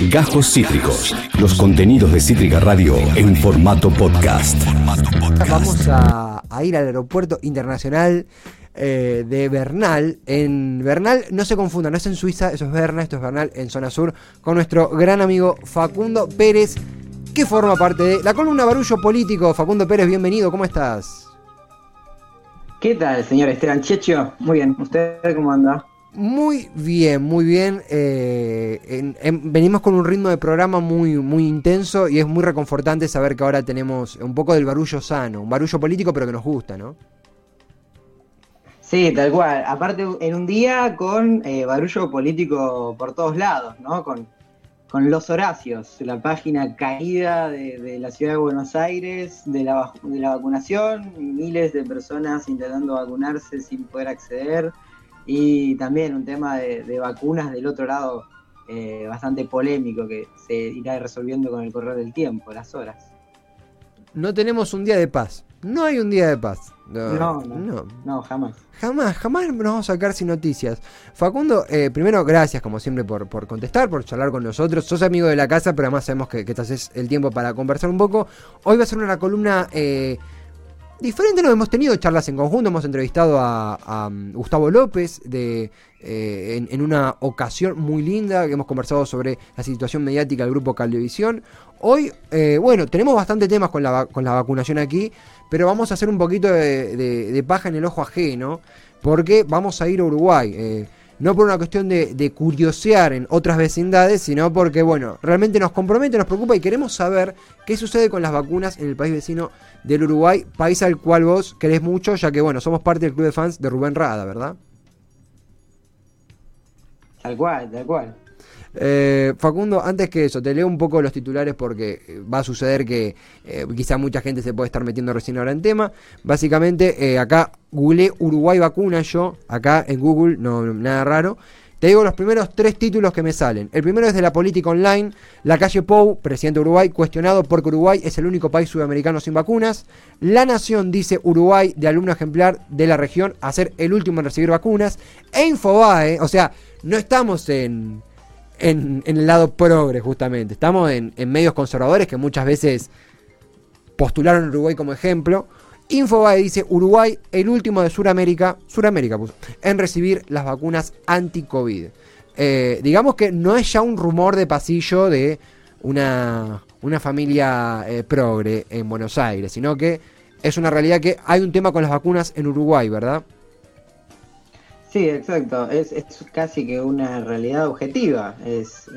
Gajos Cítricos. Los contenidos de Cítrica Radio en formato podcast. Vamos a, ir al aeropuerto internacional eh, de Bernal. En Bernal, no se confundan, no es en Suiza, eso es Berna, esto es Bernal, en zona sur, con nuestro gran amigo Facundo Pérez, que forma parte de la columna Barullo Político. Facundo Pérez, bienvenido, ¿cómo estás? ¿Qué tal, señor Esteban Checho? Muy bien, ¿usted cómo anda? Muy bien, muy bien. Eh, venimos con un ritmo de programa muy, muy intenso y es muy reconfortante saber que ahora tenemos un poco del barullo sano, un barullo político pero que nos gusta, ¿no? Sí, tal cual. Aparte, en un día con eh, barullo político por todos lados, ¿no? Con, con Los Horacios, la página caída de, la ciudad de Buenos Aires, de la, de la vacunación, miles de personas intentando vacunarse sin poder acceder y también un tema de, vacunas del otro lado eh, bastante polémico que se irá resolviendo con el correr del tiempo, las horas. No tenemos un día de paz. No hay un día de paz. No, no, no, jamás. Jamás, jamás nos vamos a sacar sin noticias. Facundo, eh, primero, gracias como siempre por, por, contestar, por charlar con nosotros. Sos amigo de la casa, pero además sabemos que, que te haces el tiempo para conversar un poco. Hoy va a ser una columna eh, diferente no hemos tenido charlas en conjunto, hemos entrevistado a, um, Gustavo López de, eh, en, una ocasión muy linda, que hemos conversado sobre la situación mediática del grupo Cablevisión. Hoy, eh, bueno, tenemos bastante temas con la, con la vacunación aquí, pero vamos a hacer un poquito de, paja en el ojo ajeno, porque vamos a ir a Uruguay. Eh, no por una cuestión de, curiosear en otras vecindades, sino porque, bueno, realmente nos compromete, nos preocupa y queremos saber qué sucede con las vacunas en el país vecino del Uruguay, país al cual vos querés mucho, ya que, bueno, somos parte del club de fans de Rubén Rada, ¿verdad? Tal cual, tal cual. Eh, Facundo, antes que eso, te leo un poco los titulares porque eh, va a suceder que eh, quizá mucha gente se puede estar metiendo recién ahora en tema. Básicamente, acá googleé Uruguay vacuna yo, acá en Google, no nada raro. Te digo los primeros tres títulos que me salen. El primero es de la política online. La calle Pou, presidente de Uruguay, cuestionado porque Uruguay es el único país sudamericano sin vacunas. La Nación dice Uruguay, de alumno ejemplar de la región, a ser el último en recibir vacunas. E Infobae, o sea, no estamos en en, el lado progre, justamente. Estamos en, medios conservadores que muchas veces postularon Uruguay como ejemplo. Infobae dice Uruguay, el último de Sudamérica, Sudamérica en recibir las vacunas anti-COVID. Eh, digamos que no es ya un rumor de pasillo de una, una familia eh, progre en Buenos Aires, sino que es una realidad que hay un tema con las vacunas en Uruguay, ¿verdad? Sí, exacto. Es, casi que una realidad objetiva. Es,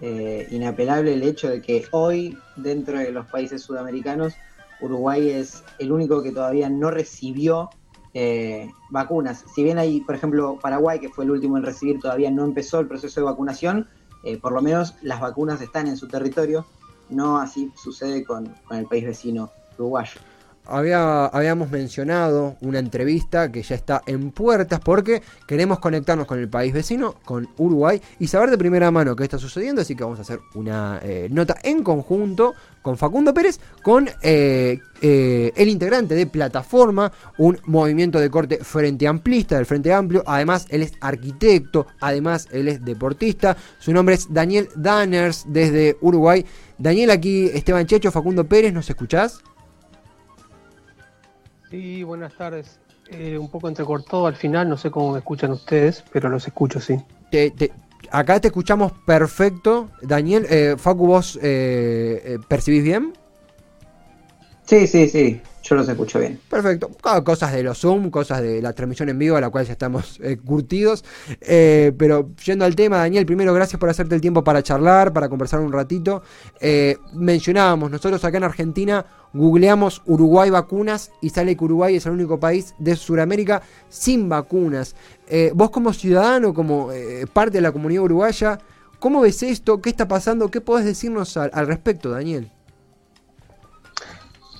eh, inapelable el hecho de que hoy, dentro de los países sudamericanos, Uruguay es el único que todavía no recibió eh, vacunas. Si bien hay, por ejemplo, Paraguay, que fue el último en recibir, todavía no empezó el proceso de vacunación, eh, por lo menos las vacunas están en su territorio. No así sucede con el país vecino uruguayo había, habíamos mencionado una entrevista que ya está en puertas porque queremos conectarnos con el país vecino, con Uruguay, y saber de primera mano qué está sucediendo. Así que vamos a hacer una eh, nota en conjunto con Facundo Pérez, con eh, eh, el integrante de Plataforma, un movimiento de corte frente amplista del Frente Amplio. Además, él es arquitecto, además, él es deportista. Su nombre es Daniel Danners desde Uruguay. Daniel, aquí Esteban Checho, Facundo Pérez, ¿nos escuchás? Sí, buenas tardes. Eh, un poco entrecortado al final, no sé cómo me escuchan ustedes, pero los escucho, sí. acá te escuchamos perfecto. Daniel, eh, Facu, ¿vos eh, eh, percibís bien? Sí, sí, sí. Yo los escucho bien. Perfecto. Cosas de los Zoom, cosas de la transmisión en vivo, a la cual ya estamos eh, curtidos. Eh, pero yendo al tema, Daniel, primero gracias por hacerte el tiempo para charlar, para conversar un ratito. Eh, mencionábamos, nosotros acá en Argentina googleamos Uruguay vacunas y sale que Uruguay es el único país de Sudamérica sin vacunas. vos como ciudadano, como parte de la comunidad uruguaya, ¿cómo ves esto? ¿Qué está pasando? ¿Qué podés decirnos al respecto, Daniel?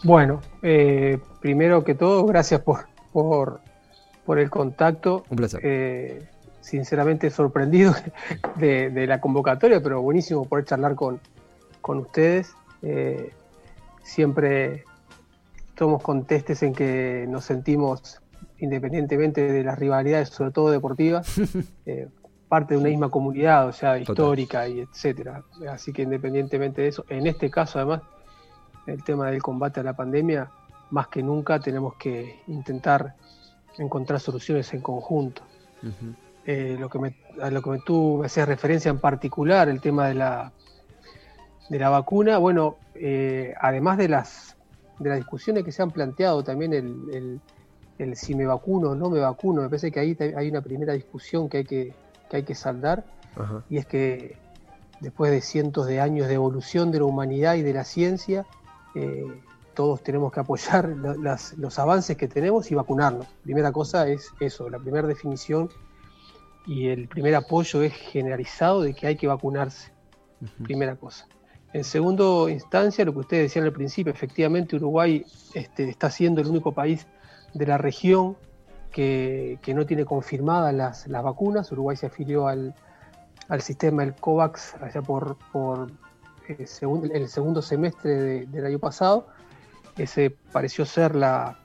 Bueno, eh, primero que todo, gracias por, por, el contacto. Un placer. Eh, sinceramente sorprendido de, la convocatoria, pero buenísimo poder charlar con, con ustedes. Eh, siempre somos contestes en que nos sentimos, independientemente de las rivalidades, sobre todo deportivas, parte de una misma comunidad, o sea, histórica y etcétera. Así que independientemente de eso, en este caso además, el tema del combate a la pandemia, más que nunca tenemos que intentar encontrar soluciones en conjunto. Eh, lo que me, a lo que tú me hacías referencia en particular, el tema de la, de la vacuna, bueno, eh, además de las, de las discusiones que se han planteado, también el, el, si me vacuno o no me vacuno, me parece que ahí hay una primera discusión que hay que, que, hay que saldar, y es que después de cientos de años de evolución de la humanidad y de la ciencia, eh, todos tenemos que apoyar los avances que tenemos y vacunarnos. Primera cosa es eso, la primera definición y el primer apoyo es generalizado de que hay que vacunarse. Primera cosa. En segundo instancia, lo que ustedes decían al principio, efectivamente Uruguay este, está siendo el único país de la región que, no tiene confirmadas las, vacunas. Uruguay se afilió al, sistema del COVAX allá por, por eh, el segundo semestre del año pasado ese pareció ser la,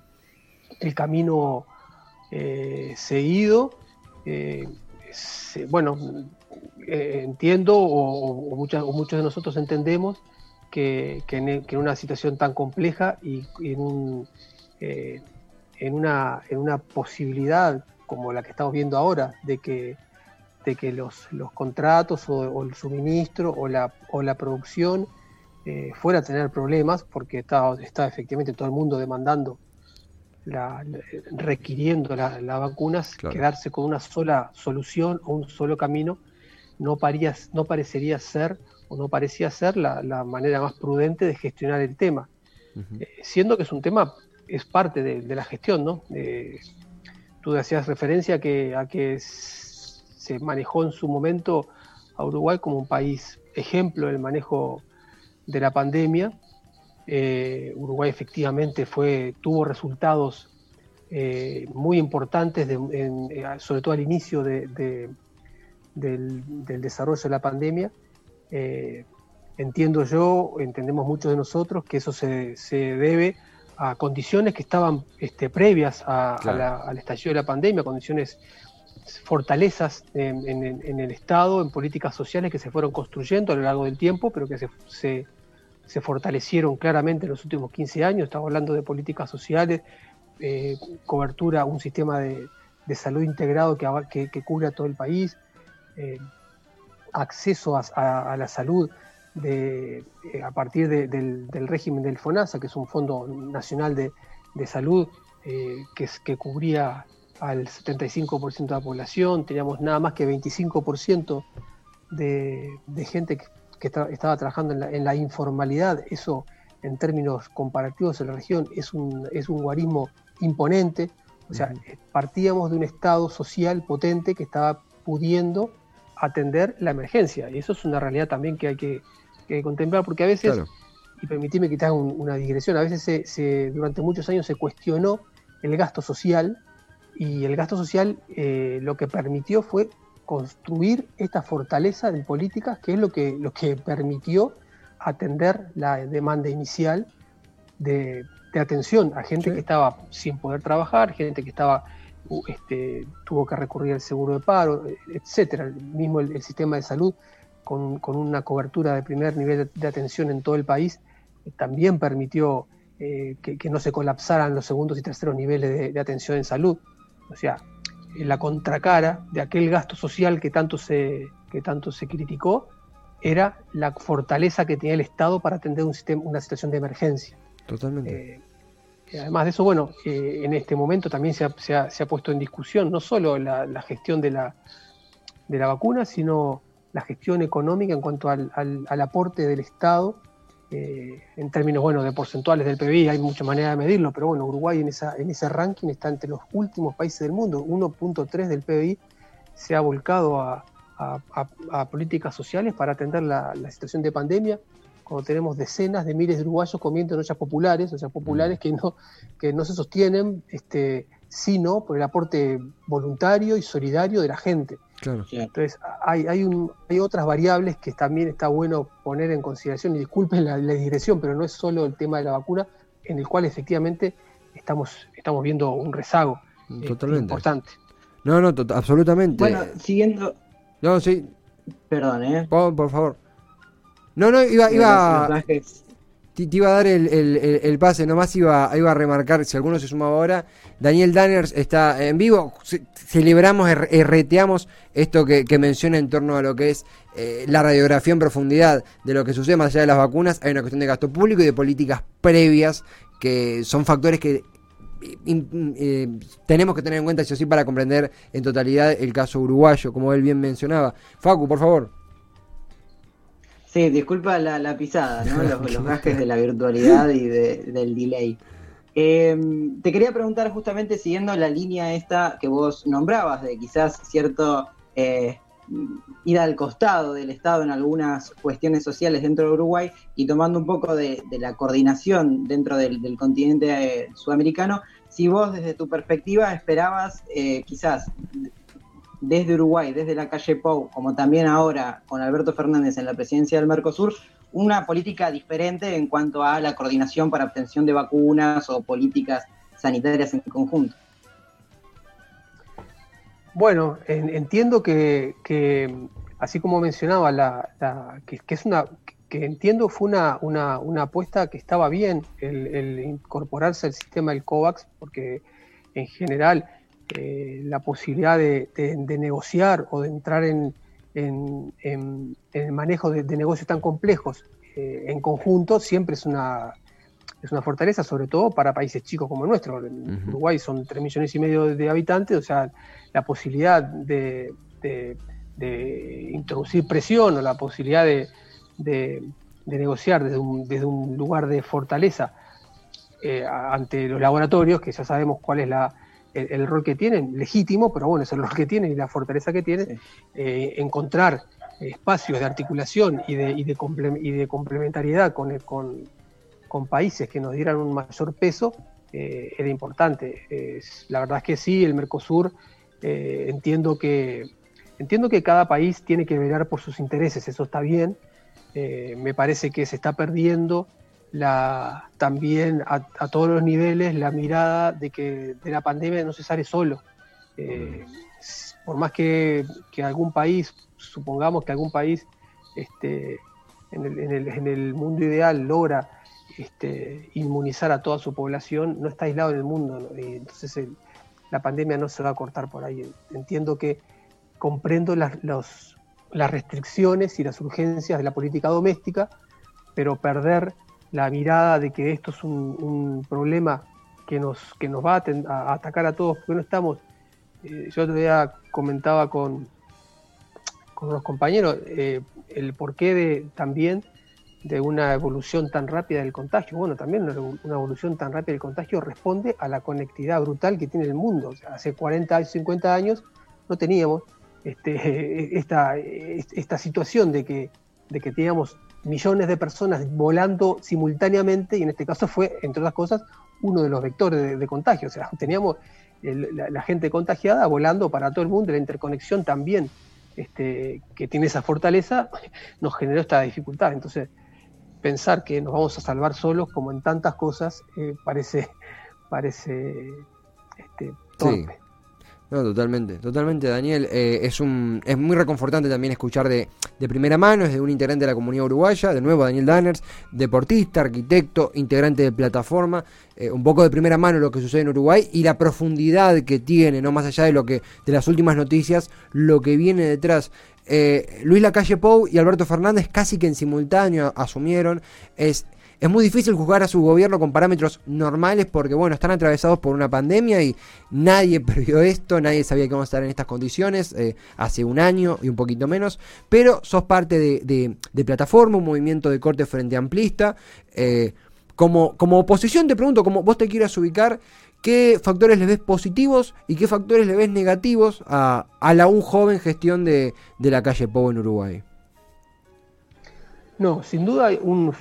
el camino eh, seguido. Eh, bueno, entiendo o, muchos de nosotros entendemos que, en, una situación tan compleja y, en, en, una, en una posibilidad como la que estamos viendo ahora de que, de que los, los contratos o, el suministro o la, o la producción eh, fuera a tener problemas, porque está, está efectivamente todo el mundo demandando, la, requiriendo las vacunas, quedarse con una sola solución o un solo camino no, paría, no parecería ser o no parecía ser la, manera más prudente de gestionar el tema, eh, siendo que es un tema, es parte de, la gestión, ¿no? tú hacías referencia a que, a que se manejó en su momento a Uruguay como un país ejemplo del manejo de la pandemia. Eh, Uruguay efectivamente fue, tuvo resultados eh, muy importantes, eh, sobre todo al inicio del, desarrollo de la pandemia. entiendo yo, entendemos muchos de nosotros, que eso se, debe a condiciones que estaban este, previas al estallido de la pandemia, condiciones fortalezas en, el Estado, en políticas sociales que se fueron construyendo a lo largo del tiempo, pero que se, se fortalecieron claramente en los últimos 15 años. Estamos hablando de políticas sociales, eh, cobertura, un sistema de, salud integrado que, cubre a todo el país, eh, acceso a, la salud de, eh, a partir del, régimen del FONASA, que es un Fondo Nacional de, Salud que, que cubría al 75% de la población, teníamos nada más que 25% de, de gente que que estaba trabajando en la, informalidad, eso en términos comparativos en la región es un, es un guarismo imponente, o sea, partíamos de un estado social potente que estaba pudiendo atender la emergencia, y eso es una realidad también que hay que, contemplar, porque a veces, y permitime que te haga una digresión, a veces se, durante muchos años se cuestionó el gasto social, y el gasto social eh, lo que permitió fue construir esta fortaleza de políticas que es lo que, lo que permitió atender la demanda inicial de, atención a gente que estaba sin poder trabajar, gente que estaba este, tuvo que recurrir al seguro de paro, etcétera. Mismo el, sistema de salud con, una cobertura de primer nivel de, atención en todo el país eh, también permitió eh, que, no se colapsaran los segundos y terceros niveles de, de atención en salud. O sea, la contracara de aquel gasto social que tanto se, que tanto se criticó era la fortaleza que tenía el Estado para atender un sistema, una situación de emergencia. Totalmente. Eh, además de eso, bueno, eh, en este momento también se ha, se, ha, puesto en discusión no solo la, gestión de la, de la vacuna, sino la gestión económica en cuanto al, al aporte del Estado eh, en términos bueno, de porcentuales del PBI, hay muchas maneras de medirlo, pero bueno, Uruguay en, esa, en ese ranking está entre los últimos países del mundo. 1.3 del PBI se ha volcado a, políticas sociales para atender la, situación de pandemia, cuando tenemos decenas de miles de uruguayos comiendo en ollas populares, ollas populares mm. que no, que no se sostienen este, sino por el aporte voluntario y solidario de la gente. Entonces, hay, hay, un, hay otras variables que también está bueno poner en consideración, y disculpen la, la digresión, pero no es solo el tema de la vacuna, en el cual efectivamente estamos, estamos viendo un rezago eh, importante. No, no, absolutamente. Bueno, siguiendo, No, sí. Perdón, ¿eh? Por, favor. No, no, iba, iba, te, iba a dar el, pase, nomás iba, iba a remarcar, si alguno se sumaba ahora, Daniel Danners está en vivo, celebramos, reteamos esto que, menciona en torno a lo que es eh, la radiografía en profundidad de lo que sucede más allá de las vacunas, hay una cuestión de gasto público y de políticas previas que son factores que eh, tenemos que tener en cuenta, si así, para comprender en totalidad el caso uruguayo, como él bien mencionaba. Facu, por favor. Sí, disculpa la, pisada, ¿no? los, los, gajes de la virtualidad y del delay. Em, te quería preguntar justamente siguiendo la línea esta que vos nombrabas, de quizás cierto eh, ir al costado del Estado en algunas cuestiones sociales dentro de Uruguay y tomando un poco de, la coordinación dentro del, continente eh, sudamericano, si vos desde tu perspectiva esperabas eh, quizás desde Uruguay, desde la calle Pou, como también ahora con Alberto Fernández en la presidencia del Mercosur, una política diferente en cuanto a la coordinación para obtención de vacunas o políticas sanitarias en conjunto. Bueno, entiendo que, así como mencionaba, la, que, es una que entiendo fue una, una, apuesta que estaba bien el, incorporarse al sistema del COVAX, porque en general eh, la posibilidad de, negociar o de entrar en, el manejo de, negocios tan complejos eh, en conjunto siempre es una, es una fortaleza, sobre todo para países chicos como el nuestro. En Uruguay son 3 millones y medio de habitantes, o sea, la posibilidad de, introducir presión o la posibilidad de, negociar desde un, lugar de fortaleza eh, ante los laboratorios, que ya sabemos cuál es la, el, rol que tienen, legítimo, pero bueno, es el rol que tienen y la fortaleza que tienen, eh, encontrar espacios de articulación y de, y de, complementariedad con, con, países que nos dieran un mayor peso eh, era importante. la verdad es que sí, el Mercosur eh, entiendo, que, entiendo que cada país tiene que velar por sus intereses, eso está bien. Me parece que se está perdiendo la, también a, todos los niveles la mirada de que de la pandemia no se sale solo. Eh, por más que, algún país, supongamos que algún país este, en, el, mundo ideal logra este, inmunizar a toda su población, no está aislado en el mundo. entonces el, la pandemia no se va a cortar por ahí. Entiendo que comprendo las, las restricciones y las urgencias de la política doméstica, pero perder la mirada de que esto es un, problema que nos, que nos va a, atacar a todos, porque no estamos, eh, yo todavía comentaba con, con unos compañeros eh, el porqué de también de una evolución tan rápida del contagio. Bueno, también una, evolución tan rápida del contagio responde a la conectividad brutal que tiene el mundo. hace 40, 50 años no teníamos este, esta, esta situación de que, de que teníamos millones de personas volando simultáneamente y en este caso fue, entre otras cosas, uno de los vectores de, contagio. O sea, teníamos la, gente contagiada volando para todo el mundo, la interconexión también este, que tiene esa fortaleza, nos generó esta dificultad. Entonces, pensar que nos vamos a salvar solos, como en tantas cosas, eh, parece, parece este, torpe. No, totalmente, totalmente, Daniel. Eh, es un es muy reconfortante también escuchar de, de, primera mano, es de un integrante de la comunidad uruguaya, de nuevo Daniel Danners, deportista, arquitecto, integrante de plataforma, eh, un poco de primera mano lo que sucede en Uruguay y la profundidad que tiene, no más allá de lo que de las últimas noticias, lo que viene detrás. Eh, Luis Lacalle Pou y Alberto Fernández casi que en simultáneo asumieron. Es, es muy difícil juzgar a su gobierno con parámetros normales porque, bueno, están atravesados por una pandemia y nadie previó esto, nadie sabía que vamos a estar en estas condiciones eh, hace un año y un poquito menos. Pero sos parte de, plataforma, un movimiento de corte frente amplista. Eh, como, oposición te pregunto, como vos te quieras ubicar, ¿Qué factores le ves positivos y qué factores le ves negativos a, la aún joven gestión de, la calle Pou en Uruguay? No, sin duda hay un,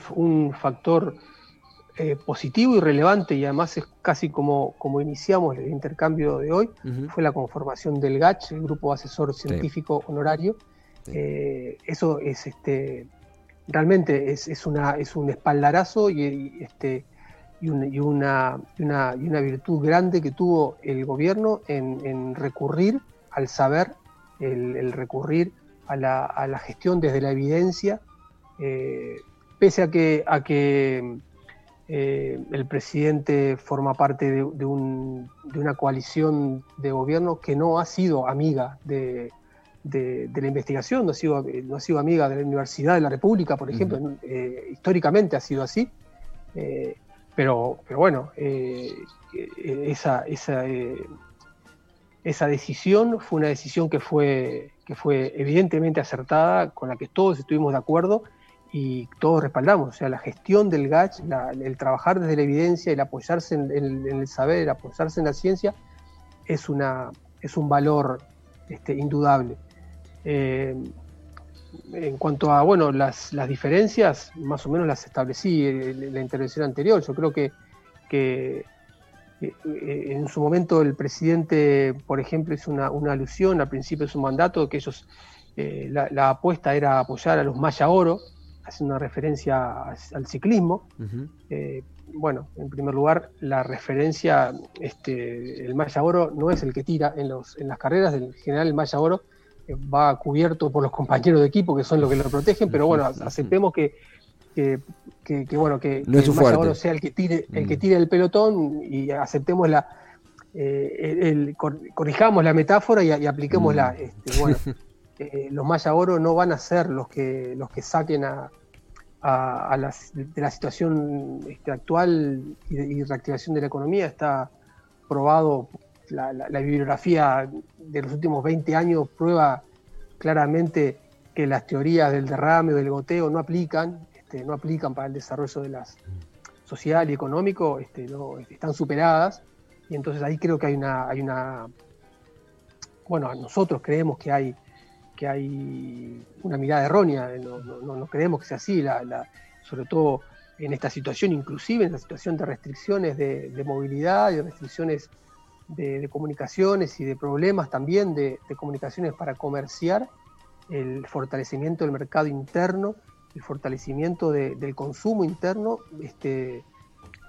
factor eh, positivo y relevante y además es casi como, como iniciamos el intercambio de hoy, fue la conformación del GACH, el Grupo Asesor Científico Honorario. Eh, eso es este realmente es, una, es un espaldarazo y, este, y, una, una, virtud grande que tuvo el gobierno en, recurrir al saber, el, recurrir a la, gestión desde la evidencia, eh, pese a que, a que eh, el presidente forma parte de, una coalición de gobierno que no ha sido amiga de, la investigación, no ha, sido, no ha sido amiga de la Universidad de la República, por ejemplo, eh, históricamente ha sido así, pero, pero bueno, esa, esa, esa decisión fue una decisión que fue que fue evidentemente acertada, con la que todos estuvimos de acuerdo y todos respaldamos. O sea, la gestión del GACH, el trabajar desde la evidencia, el apoyarse en, el saber, el apoyarse en la ciencia, es, una, es un valor este, indudable. Eh, en cuanto a bueno, las, las, diferencias, más o menos las establecí en la intervención anterior. Yo creo que, que eh, eh, en su momento el presidente, por ejemplo, hizo una, alusión al principio de su mandato, que ellos, eh, la, apuesta era apoyar a los Maya Oro, haciendo una referencia al ciclismo. bueno, en primer lugar, la referencia, este, el Maya Oro no es el que tira en, los, en las carreras, en general el Maya Oro va cubierto por los compañeros de equipo que son los que lo protegen, pero bueno, aceptemos que que, bueno, que, no el sea el que tire, el que mm. tire el pelotón y aceptemos la eh, corrijamos la metáfora y, apliquémosla. Mm. Este, bueno, eh, los Maya Oro no van a ser los que los que saquen a, de la situación este, actual y, reactivación de la economía. Está probado, la, bibliografía de los últimos 20 años prueba claramente que las teorías del derrame o del goteo no aplican. Este, no aplican para el desarrollo de las social y económico, este, están superadas. Y entonces ahí creo que hay una, hay una, bueno, nosotros creemos que hay, que hay una mirada errónea, no, creemos que sea así, sobre todo en esta situación, inclusive en la situación de restricciones de, movilidad y restricciones de, comunicaciones y de problemas también de, de comunicaciones para comerciar, el fortalecimiento del mercado interno el fortalecimiento del consumo interno este,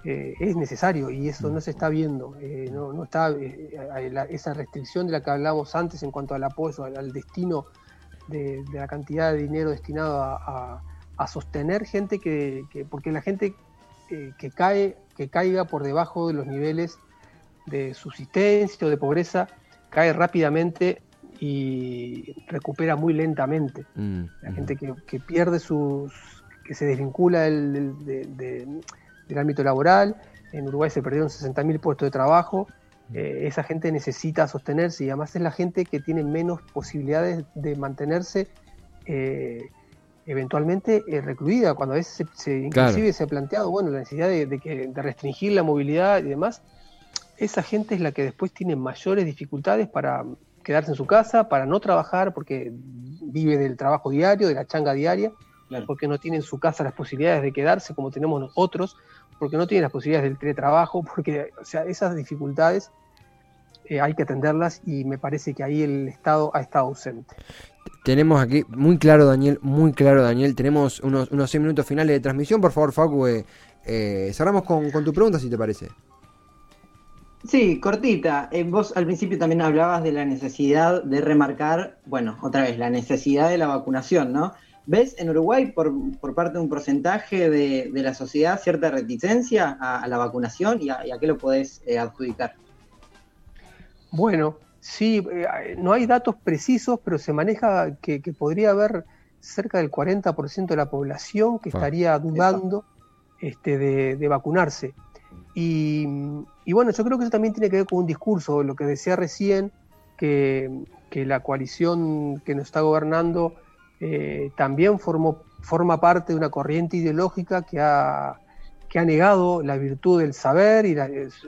eh, es necesario y eso no se está viendo. Eh, no, está eh, esa restricción de la que hablábamos antes en cuanto al apoyo, al, destino de, la cantidad de dinero destinado a, sostener gente que, porque la gente que cae, que caiga por debajo de los niveles de subsistencia o de pobreza, cae rápidamente y recupera muy lentamente. Mm, la gente que, pierde sus, que se desvincula del, del, ámbito laboral, en Uruguay se perdieron 60.000 puestos de trabajo, mm. Eh, esa gente necesita sostenerse y además es la gente que tiene menos posibilidades de mantenerse eh, eventualmente eh, recluida, cuando a veces se, inclusive se ha planteado bueno, la necesidad de, que, de restringir la movilidad y demás, esa gente es la que después tiene mayores dificultades para quedarse en su casa, para no trabajar, porque vive del trabajo diario, de la changa diaria, porque no tiene en su casa las posibilidades de quedarse como tenemos nosotros, porque no tiene las posibilidades del teletrabajo, porque, o sea, esas dificultades eh, hay que atenderlas y me parece que ahí el Estado ha estado ausente. Tenemos aquí, muy claro Daniel, muy claro Daniel, tenemos unos, unos seis minutos finales de transmisión, por favor Facu, eh, eh, cerramos con, con tu pregunta si te parece. Sí, cortita. Eh, vos al principio también hablabas de la necesidad de remarcar, bueno, otra vez, la necesidad de la vacunación, ¿no? ¿Ves en Uruguay, por, parte de un porcentaje de, la sociedad, cierta reticencia a, la vacunación y a, qué lo podés eh, adjudicar? Bueno, sí, eh, no hay datos precisos, pero se maneja que, podría haber cerca del 40% de la población que estaría dudando este, de vacunarse. Y, bueno, yo creo que eso también tiene que ver con un discurso, lo que decía recién, que, la coalición que nos está gobernando eh, también formó, forma parte de una corriente ideológica que ha, que ha negado la virtud del saber y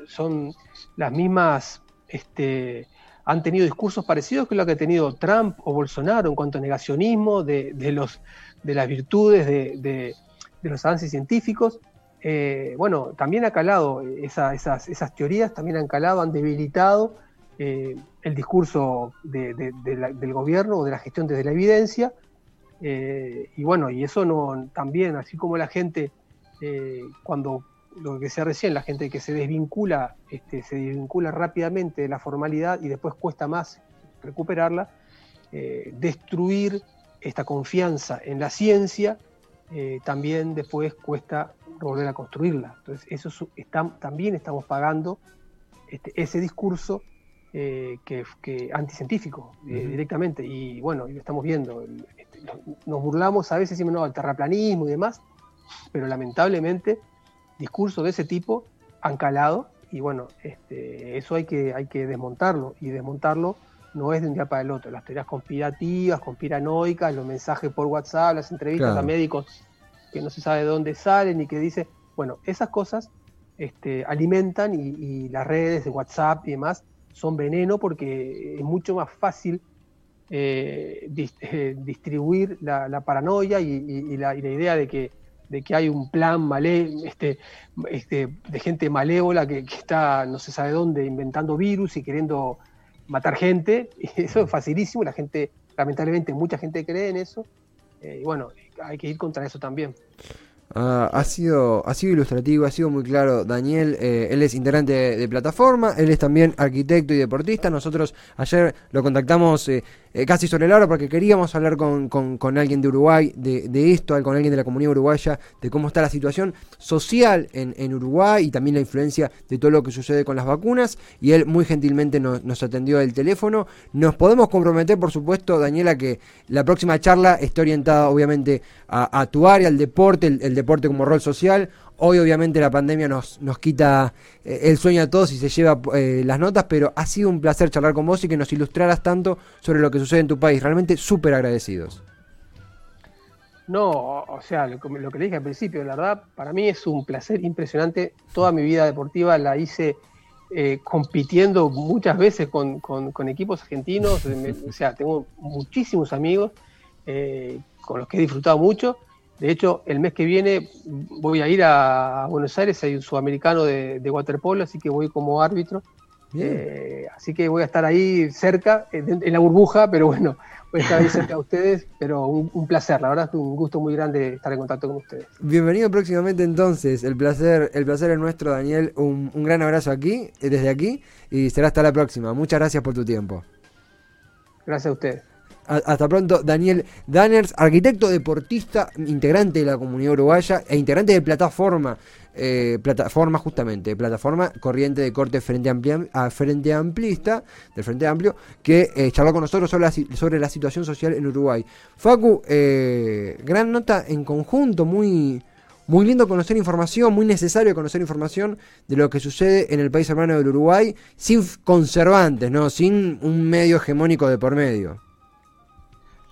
son las mismas, este, han tenido discursos parecidos que lo que ha tenido Trump o Bolsonaro en cuanto a negacionismo de, los, de las virtudes de, de los avances científicos. Eh, bueno, también ha calado esas, esas, teorías, también han calado, han debilitado eh, el discurso del gobierno o de la gestión desde la evidencia. Eh, y bueno, y eso no también, así como la gente, cuando lo que decía recién, la gente que se desvincula, este, se desvincula rápidamente de la formalidad y después cuesta más recuperarla, destruir esta confianza en la ciencia, eh, también después cuesta volver a construirla. Entonces, eso también estamos pagando este, ese discurso eh, que, que, anticientífico eh, directamente. Y bueno, lo estamos viendo. Nos burlamos a veces, decimos, no, el terraplanismo y demás, pero lamentablemente discursos de ese tipo han calado y bueno, este, eso hay que, hay que desmontarlo y desmontarlo no es de un día para el otro. Las teorías conspirativas, conspiranoicas, los mensajes por WhatsApp, las entrevistas a médicos que no se sabe de dónde salen y que dice, bueno, esas cosas este, alimentan y, las redes de WhatsApp y demás son veneno porque es mucho más fácil eh, eh, distribuir la, paranoia y, la, idea de que, de que hay un plan malé, este, este, de gente malévola que, que, está no se sabe dónde inventando virus y queriendo matar gente, y eso es facilísimo, la gente, lamentablemente mucha gente cree en eso, eh, y bueno, hay que ir contra eso también. Ah, ha, sido, ha sido ilustrativo, ha sido muy claro. Daniel, eh, él es integrante de, plataforma, él es también arquitecto y deportista. Nosotros ayer lo contactamos eh, eh, casi sobre la hora porque queríamos hablar con, con, alguien de Uruguay de, de, esto, con alguien de la comunidad uruguaya, de cómo está la situación social en, en, Uruguay y también la influencia de todo lo que sucede con las vacunas. Y él muy gentilmente nos, atendió el teléfono. Nos podemos comprometer, por supuesto, Daniela, que la próxima charla esté orientada obviamente a, tu área, al deporte, el deporte como rol social. Hoy obviamente la pandemia nos, nos quita eh, el sueño a todos y se lleva eh, las notas, pero ha sido un placer charlar con vos y que nos ilustraras tanto sobre lo que sucede en tu país. Realmente súper agradecidos. No, o sea, lo, que le dije al principio, la verdad, para mí es un placer impresionante. Toda mi vida deportiva la hice eh, compitiendo muchas veces con, equipos argentinos. o sea, tengo muchísimos amigos con los que he disfrutado mucho de hecho, el mes que viene voy a ir a Buenos Aires, hay un sudamericano de, waterpolo, así que voy como árbitro. Eh, así que voy a estar ahí cerca, en, la burbuja, pero bueno, voy a estar ahí cerca de ustedes, pero un, placer, la verdad es un gusto muy grande estar en contacto con ustedes. Bienvenido próximamente entonces, el placer, el placer es nuestro, Daniel, un, un gran abrazo aquí, eh, desde aquí, y será hasta la próxima. Muchas gracias por tu tiempo. Gracias a ustedes hasta pronto, Daniel Danners, arquitecto deportista, integrante de la comunidad uruguaya e integrante de plataforma, eh, plataforma justamente, plataforma corriente de corte frente, amplia, frente amplista, del Frente Amplio, que eh, charló con nosotros sobre la, sobre la situación social en Uruguay. Facu, eh, gran nota en conjunto, muy, muy lindo conocer información, muy necesario conocer información de lo que sucede en el país hermano del Uruguay, sin conservantes, ¿no? sin un medio hegemónico de por medio.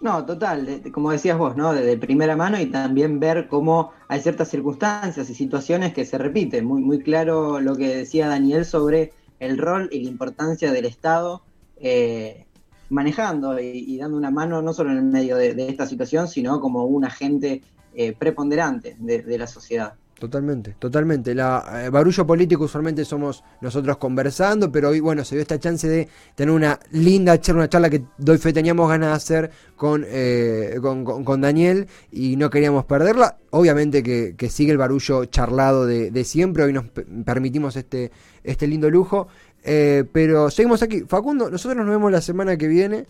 No, total, como decías vos, ¿no? De, primera mano y también ver cómo hay ciertas circunstancias y situaciones que se repiten. Muy, muy claro lo que decía Daniel sobre el rol y la importancia del Estado eh, manejando y, dando una mano no solo en el medio de, esta situación, sino como un agente eh, preponderante de la sociedad. Totalmente, totalmente. La eh, barullo político usualmente somos nosotros conversando, pero hoy, bueno, se dio esta chance de tener una linda charla, una charla que doy fe teníamos ganas de hacer con, eh, con, Daniel y no queríamos perderla. Obviamente que, sigue el barullo charlado de, siempre, hoy nos permitimos este, este lindo lujo, eh, pero seguimos aquí. Facundo, nosotros nos vemos la semana que viene.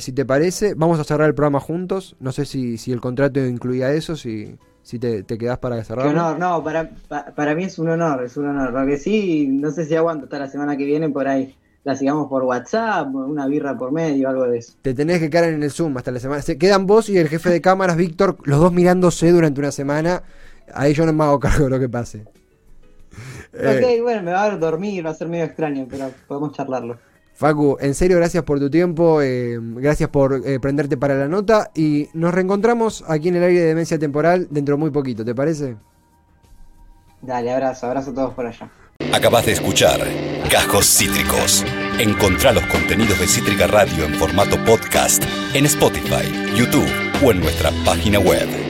si te parece, vamos a cerrar el programa juntos. No sé si, si el contrato incluía eso, si, si te, te quedás para cerrar. Qué honor, no, para, para, mí es un honor, es un honor. Porque sí, no sé si aguanto hasta la semana que viene por ahí. La sigamos por WhatsApp, una birra por medio, algo de eso. Te tenés que quedar en el Zoom hasta la semana. Se quedan vos y el jefe de cámaras, Víctor, los dos mirándose durante una semana. Ahí yo no me hago cargo de lo que pase. Ok, eh, bueno, me va a dormir, va a ser medio extraño, pero podemos charlarlo. Facu, en serio, gracias por tu tiempo, eh, gracias por eh, prenderte para la nota y nos reencontramos aquí en el aire de Demencia Temporal dentro de muy poquito, ¿te parece? Dale, abrazo, abrazo a todos por allá. Acabas de escuchar Cajos Cítricos. Encontrá los contenidos de Cítrica Radio en formato podcast en Spotify, YouTube o en nuestra página web.